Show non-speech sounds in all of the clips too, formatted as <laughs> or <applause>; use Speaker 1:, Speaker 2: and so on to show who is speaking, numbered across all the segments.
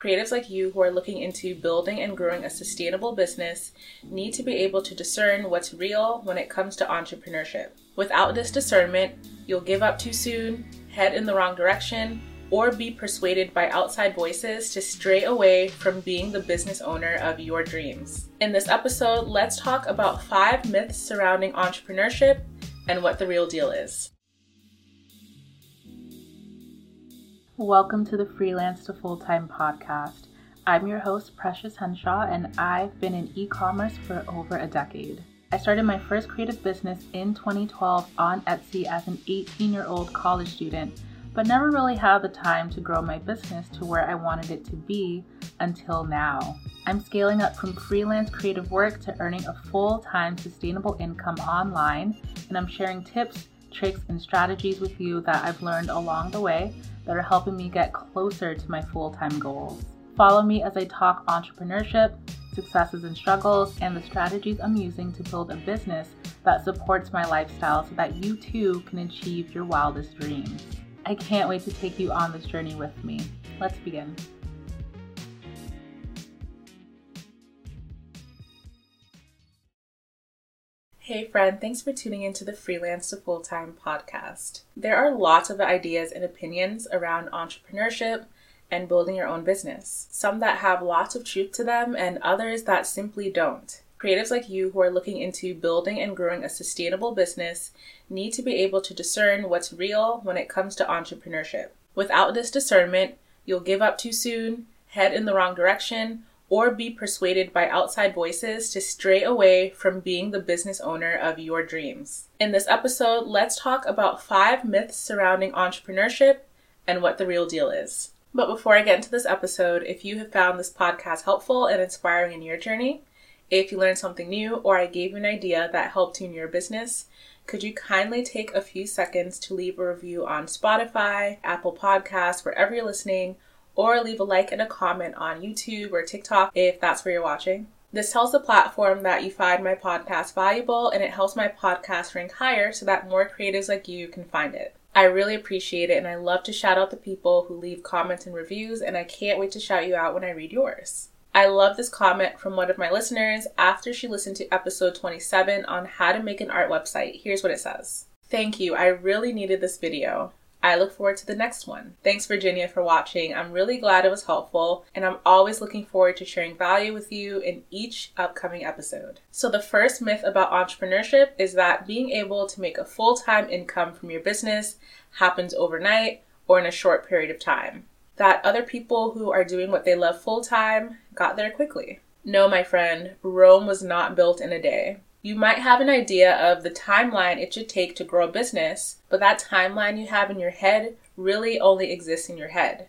Speaker 1: Creatives like you who are looking into building and growing a sustainable business need to be able to discern what's real when it comes to entrepreneurship. Without this discernment, you'll give up too soon, head in the wrong direction, or be persuaded by outside voices to stray away from being the business owner of your dreams. In this episode, let's talk about five myths surrounding entrepreneurship and what the real deal is. Welcome to the Freelance to Full Time podcast. I'm your host, Precious Henshaw, and I've been in e commerce for over a decade. I started my first creative business in 2012 on Etsy as an 18 year old college student, but never really had the time to grow my business to where I wanted it to be until now. I'm scaling up from freelance creative work to earning a full time sustainable income online, and I'm sharing tips, tricks, and strategies with you that I've learned along the way that are helping me get closer to my full time goals. Follow me as I talk entrepreneurship, successes and struggles, and the strategies I'm using to build a business that supports my lifestyle so that you too can achieve your wildest dreams. I can't wait to take you on this journey with me. Let's begin. Hey, friend, thanks for tuning into the Freelance to Full Time podcast. There are lots of ideas and opinions around entrepreneurship and building your own business, some that have lots of truth to them, and others that simply don't. Creatives like you who are looking into building and growing a sustainable business need to be able to discern what's real when it comes to entrepreneurship. Without this discernment, you'll give up too soon, head in the wrong direction, or be persuaded by outside voices to stray away from being the business owner of your dreams. In this episode, let's talk about five myths surrounding entrepreneurship and what the real deal is. But before I get into this episode, if you have found this podcast helpful and inspiring in your journey, if you learned something new or I gave you an idea that helped you in your business, could you kindly take a few seconds to leave a review on Spotify, Apple Podcasts, wherever you're listening, or leave a like and a comment on YouTube or TikTok if that's where you're watching. This tells the platform that you find my podcast valuable and it helps my podcast rank higher so that more creatives like you can find it. I really appreciate it and I love to shout out the people who leave comments and reviews, and I can't wait to shout you out when I read yours. I love this comment from one of my listeners after she listened to episode 27 on how to make an art website. Here's what it says Thank you, I really needed this video. I look forward to the next one. Thanks, Virginia, for watching. I'm really glad it was helpful, and I'm always looking forward to sharing value with you in each upcoming episode. So, the first myth about entrepreneurship is that being able to make a full time income from your business happens overnight or in a short period of time. That other people who are doing what they love full time got there quickly. No, my friend, Rome was not built in a day. You might have an idea of the timeline it should take to grow a business, but that timeline you have in your head really only exists in your head.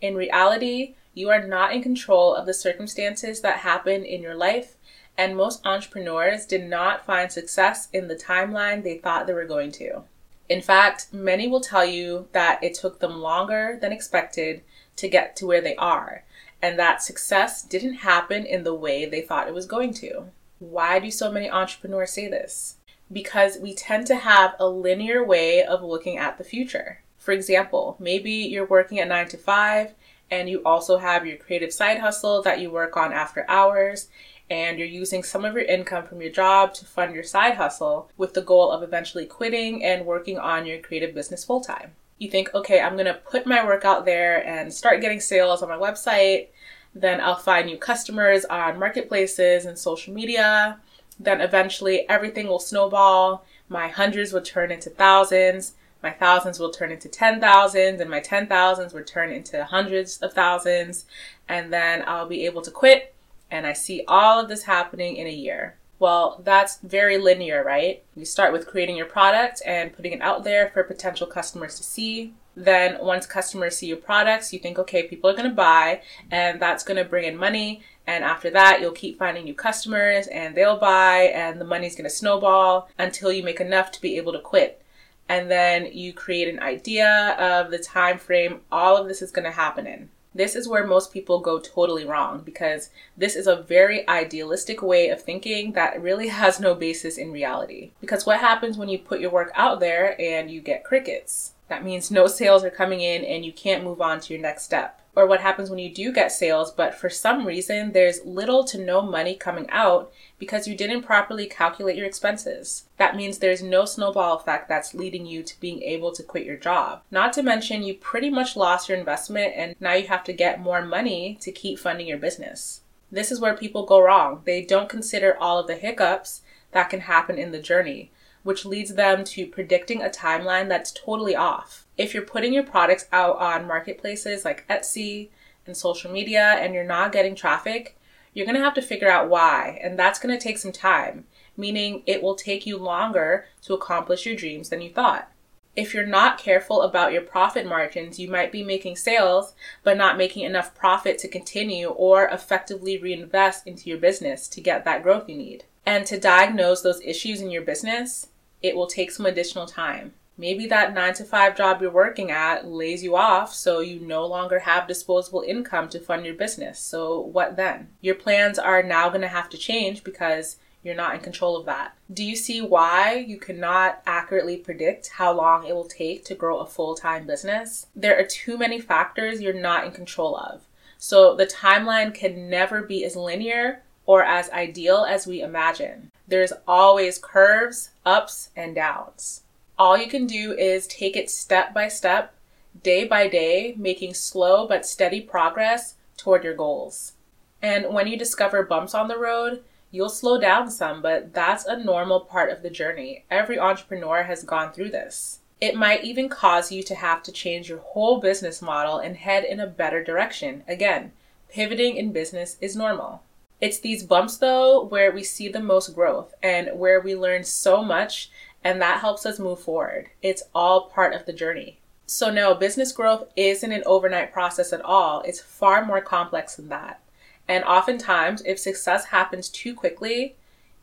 Speaker 1: In reality, you are not in control of the circumstances that happen in your life, and most entrepreneurs did not find success in the timeline they thought they were going to. In fact, many will tell you that it took them longer than expected to get to where they are, and that success didn't happen in the way they thought it was going to. Why do so many entrepreneurs say this? Because we tend to have a linear way of looking at the future. For example, maybe you're working at 9 to 5 and you also have your creative side hustle that you work on after hours and you're using some of your income from your job to fund your side hustle with the goal of eventually quitting and working on your creative business full time. You think, okay, I'm gonna put my work out there and start getting sales on my website then I'll find new customers on marketplaces and social media. Then eventually everything will snowball. My hundreds will turn into thousands. My thousands will turn into ten thousands, and my ten thousands will turn into hundreds of thousands. And then I'll be able to quit. And I see all of this happening in a year. Well, that's very linear, right? You start with creating your product and putting it out there for potential customers to see. Then, once customers see your products, you think, okay, people are going to buy, and that's going to bring in money. And after that, you'll keep finding new customers, and they'll buy, and the money's going to snowball until you make enough to be able to quit. And then you create an idea of the time frame all of this is going to happen in. This is where most people go totally wrong because this is a very idealistic way of thinking that really <laughs> has no basis in reality. Because what happens when you put your work out there and you get crickets? That means no sales are coming in and you can't move on to your next step. Or what happens when you do get sales, but for some reason there's little to no money coming out because you didn't properly calculate your expenses. That means there's no snowball effect that's leading you to being able to quit your job. Not to mention, you pretty much lost your investment and now you have to get more money to keep funding your business. This is where people go wrong. They don't consider all of the hiccups that can happen in the journey, which leads them to predicting a timeline that's totally off. If you're putting your products out on marketplaces like Etsy and social media and you're not getting traffic, you're going to have to figure out why, and that's going to take some time, meaning it will take you longer to accomplish your dreams than you thought. If you're not careful about your profit margins, you might be making sales but not making enough profit to continue or effectively reinvest into your business to get that growth you need. And to diagnose those issues in your business, it will take some additional time. Maybe that nine to five job you're working at lays you off, so you no longer have disposable income to fund your business. So, what then? Your plans are now going to have to change because you're not in control of that. Do you see why you cannot accurately predict how long it will take to grow a full time business? There are too many factors you're not in control of. So, the timeline can never be as linear or as ideal as we imagine. There's always curves, ups, and downs. All you can do is take it step by step, day by day, making slow but steady progress toward your goals. And when you discover bumps on the road, you'll slow down some, but that's a normal part of the journey. Every entrepreneur has gone through this. It might even cause you to have to change your whole business model and head in a better direction. Again, pivoting in business is normal. It's these bumps, though, where we see the most growth and where we learn so much and that helps us move forward. It's all part of the journey. So, no, business growth isn't an overnight process at all. It's far more complex than that. And oftentimes, if success happens too quickly,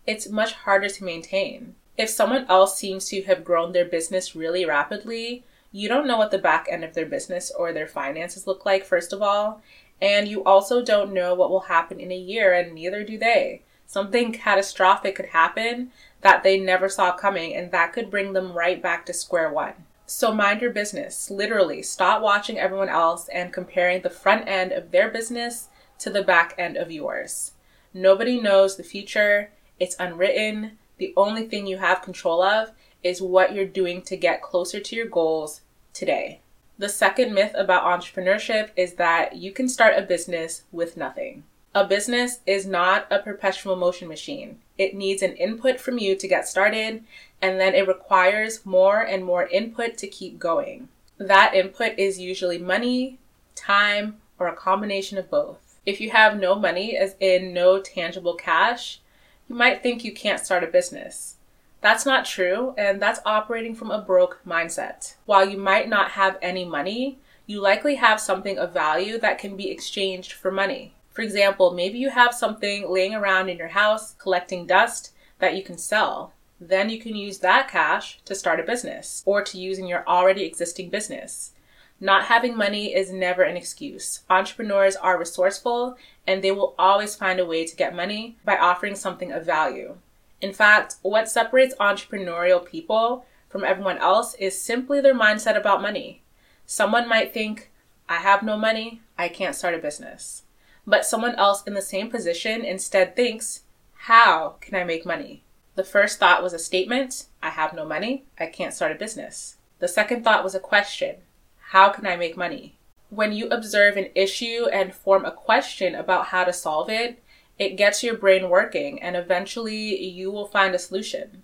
Speaker 1: it's much harder to maintain. If someone else seems to have grown their business really rapidly, you don't know what the back end of their business or their finances look like, first of all. And you also don't know what will happen in a year, and neither do they. Something catastrophic could happen that they never saw coming, and that could bring them right back to square one. So mind your business. Literally, stop watching everyone else and comparing the front end of their business to the back end of yours. Nobody knows the future, it's unwritten. The only thing you have control of is what you're doing to get closer to your goals today. The second myth about entrepreneurship is that you can start a business with nothing. A business is not a perpetual motion machine. It needs an input from you to get started, and then it requires more and more input to keep going. That input is usually money, time, or a combination of both. If you have no money, as in no tangible cash, you might think you can't start a business. That's not true, and that's operating from a broke mindset. While you might not have any money, you likely have something of value that can be exchanged for money. For example, maybe you have something laying around in your house collecting dust that you can sell. Then you can use that cash to start a business or to use in your already existing business. Not having money is never an excuse. Entrepreneurs are resourceful and they will always find a way to get money by offering something of value. In fact, what separates entrepreneurial people from everyone else is simply their mindset about money. Someone might think, I have no money, I can't start a business. But someone else in the same position instead thinks, How can I make money? The first thought was a statement I have no money, I can't start a business. The second thought was a question How can I make money? When you observe an issue and form a question about how to solve it, it gets your brain working and eventually you will find a solution.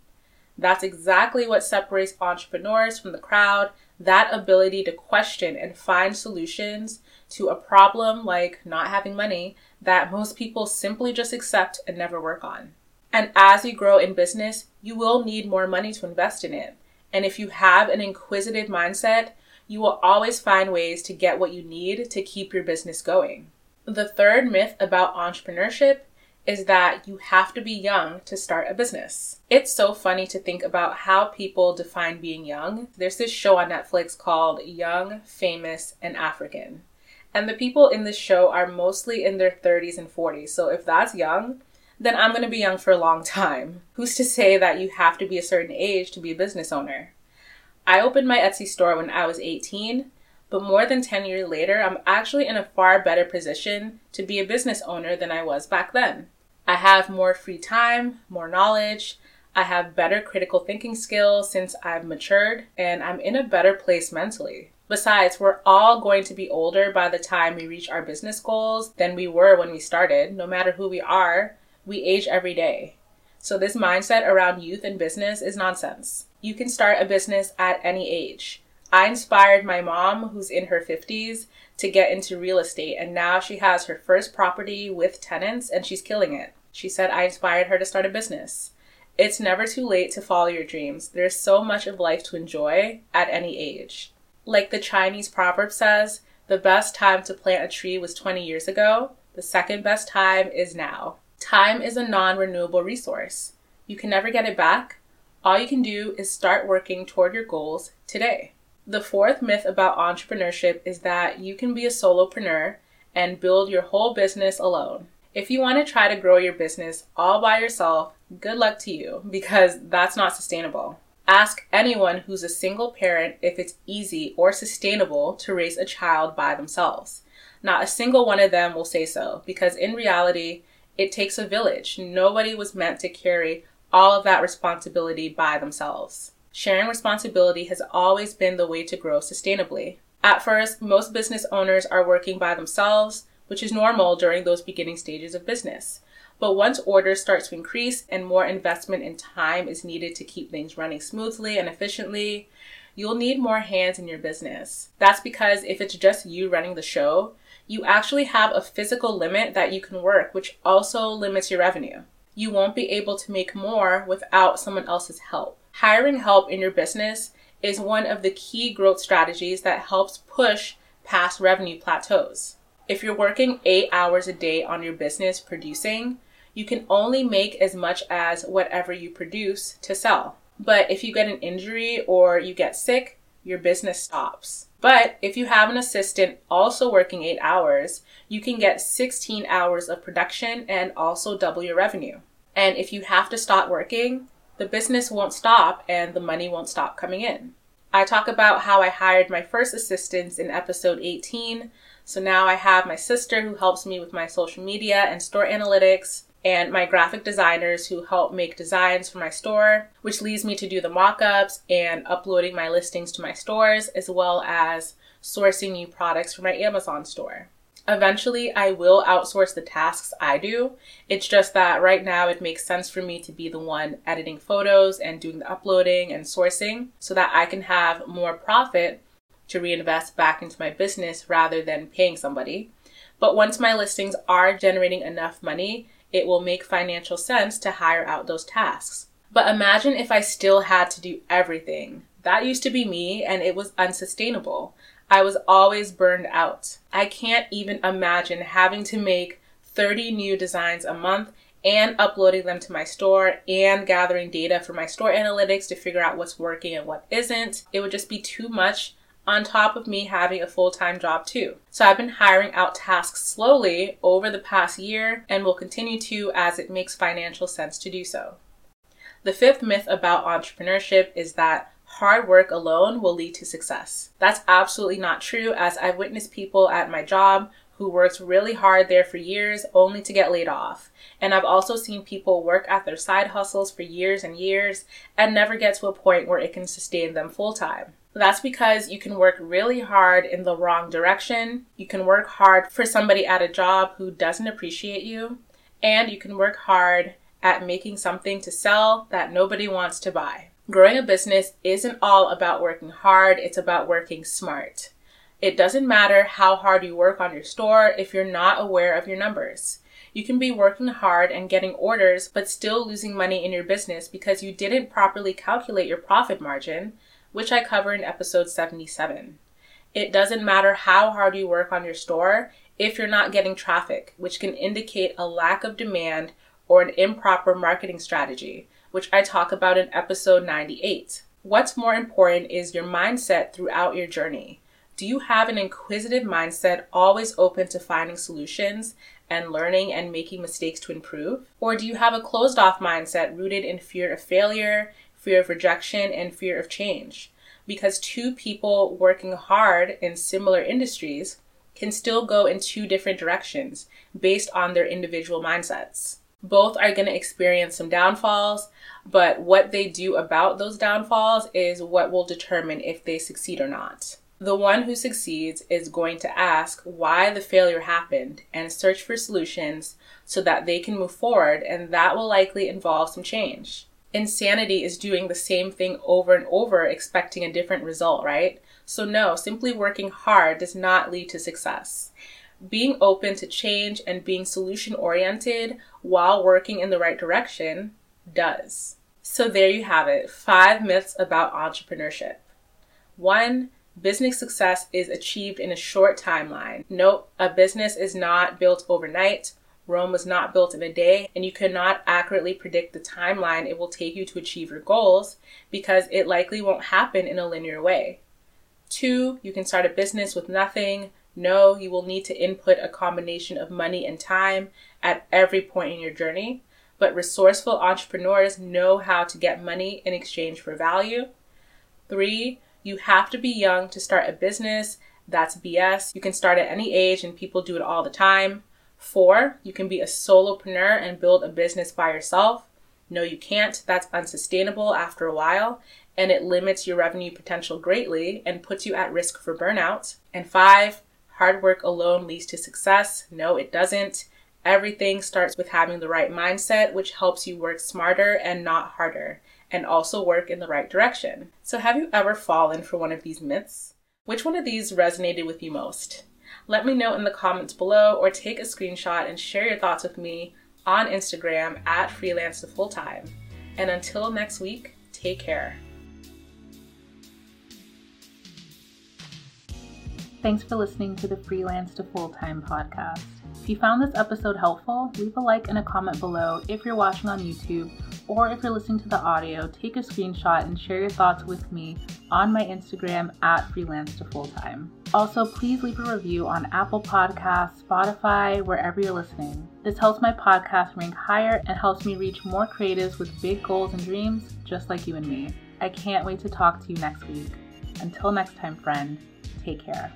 Speaker 1: That's exactly what separates entrepreneurs from the crowd that ability to question and find solutions to a problem like not having money that most people simply just accept and never work on. And as you grow in business, you will need more money to invest in it. And if you have an inquisitive mindset, you will always find ways to get what you need to keep your business going. The third myth about entrepreneurship is that you have to be young to start a business. It's so funny to think about how people define being young. There's this show on Netflix called Young, Famous, and African. And the people in this show are mostly in their 30s and 40s. So if that's young, then I'm going to be young for a long time. Who's to say that you have to be a certain age to be a business owner? I opened my Etsy store when I was 18, But more than 10 years later, I'm actually in a far better position to be a business owner than I was back then. I have more free time, more knowledge, I have better critical thinking skills since I've matured, and I'm in a better place mentally. Besides, we're all going to be older by the time we reach our business goals than we were when we started. No matter who we are, we age every day. So, this mindset around youth and business is nonsense. You can start a business at any age. I inspired my mom, who's in her 50s, to get into real estate, and now she has her first property with tenants and she's killing it. She said I inspired her to start a business. It's never too late to follow your dreams. There's so much of life to enjoy at any age. Like the Chinese proverb says, the best time to plant a tree was 20 years ago. The second best time is now. Time is a non renewable resource. You can never get it back. All you can do is start working toward your goals today. The fourth myth about entrepreneurship is that you can be a solopreneur and build your whole business alone. If you want to try to grow your business all by yourself, good luck to you because that's not sustainable. Ask anyone who's a single parent if it's easy or sustainable to raise a child by themselves. Not a single one of them will say so because in reality, it takes a village. Nobody was meant to carry all of that responsibility by themselves. Sharing responsibility has always been the way to grow sustainably. At first, most business owners are working by themselves which is normal during those beginning stages of business. But once orders start to increase and more investment and time is needed to keep things running smoothly and efficiently, you'll need more hands in your business. That's because if it's just you running the show, you actually have a physical limit that you can work, which also limits your revenue. You won't be able to make more without someone else's help. Hiring help in your business is one of the key growth strategies that helps push past revenue plateaus. If you're working eight hours a day on your business producing, you can only make as much as whatever you produce to sell. But if you get an injury or you get sick, your business stops. But if you have an assistant also working eight hours, you can get 16 hours of production and also double your revenue. And if you have to stop working, the business won't stop and the money won't stop coming in. I talk about how I hired my first assistants in episode 18, so now I have my sister who helps me with my social media and store analytics, and my graphic designers who help make designs for my store, which leads me to do the mock-ups and uploading my listings to my stores, as well as sourcing new products for my Amazon store. Eventually, I will outsource the tasks I do. It's just that right now it makes sense for me to be the one editing photos and doing the uploading and sourcing so that I can have more profit to reinvest back into my business rather than paying somebody. But once my listings are generating enough money, it will make financial sense to hire out those tasks. But imagine if I still had to do everything. That used to be me and it was unsustainable. I was always burned out. I can't even imagine having to make 30 new designs a month and uploading them to my store and gathering data for my store analytics to figure out what's working and what isn't. It would just be too much on top of me having a full time job too. So I've been hiring out tasks slowly over the past year and will continue to as it makes financial sense to do so. The fifth myth about entrepreneurship is that hard work alone will lead to success. That's absolutely not true, as I've witnessed people at my job who worked really hard there for years only to get laid off. And I've also seen people work at their side hustles for years and years and never get to a point where it can sustain them full time. That's because you can work really hard in the wrong direction. You can work hard for somebody at a job who doesn't appreciate you. And you can work hard at making something to sell that nobody wants to buy. Growing a business isn't all about working hard, it's about working smart. It doesn't matter how hard you work on your store if you're not aware of your numbers. You can be working hard and getting orders, but still losing money in your business because you didn't properly calculate your profit margin which I cover in episode 77. It doesn't matter how hard you work on your store if you're not getting traffic, which can indicate a lack of demand or an improper marketing strategy, which I talk about in episode 98. What's more important is your mindset throughout your journey. Do you have an inquisitive mindset, always open to finding solutions and learning and making mistakes to improve? Or do you have a closed off mindset rooted in fear of failure fear of rejection, and fear of change. because two people working hard in similar industries can still go in two different directions based on their individual mindsets. Both are going to experience some downfalls, but what they do about those downfalls is what will determine if they succeed or not. The one who succeeds is going to ask why the failure happened and search for solutions so that they can move forward, and that will likely involve some change. Insanity is doing the same thing over and over, expecting a different result, right? So, no, simply working hard does not lead to success. Being open to change and being solution oriented while working in the right direction does. So, there you have it five myths about entrepreneurship. One, business success is achieved in a short timeline. Nope, a business is not built overnight. Rome was not built in a day, and you cannot accurately predict the timeline it will take you to achieve your goals because it likely won't happen in a linear way. Two, you can start a business with nothing. No, you will need to input a combination of money and time at every point in your journey. But resourceful entrepreneurs know how to get money in exchange for value. Three, you have to be young to start a business. That's BS. You can start at any age and people do it all the time. Four, you can be a solopreneur and build a business by yourself. No, you can't. That's unsustainable after a while and it limits your revenue potential greatly and puts you at risk for burnout. And five, hard work alone leads to success. No, it doesn't. Everything starts with having the right mindset, which helps you work smarter and not harder, and also work in the right direction. So, have you ever fallen for one of these myths? Which one of these resonated with you most? Let me know in the comments below or take a screenshot and share your thoughts with me on Instagram at freelance to fulltime. And until next week, take care.
Speaker 2: Thanks for listening to the Freelance to Full Time podcast. If you found this episode helpful, leave a like and a comment below if you're watching on YouTube, or if you're listening to the audio, take a screenshot and share your thoughts with me on my Instagram at Freelance to Full Time. Also, please leave a review on Apple Podcasts, Spotify, wherever you're listening. This helps my podcast rank higher and helps me reach more creatives with big goals and dreams, just like you and me. I can't wait to talk to you next week. Until next time, friend, take care.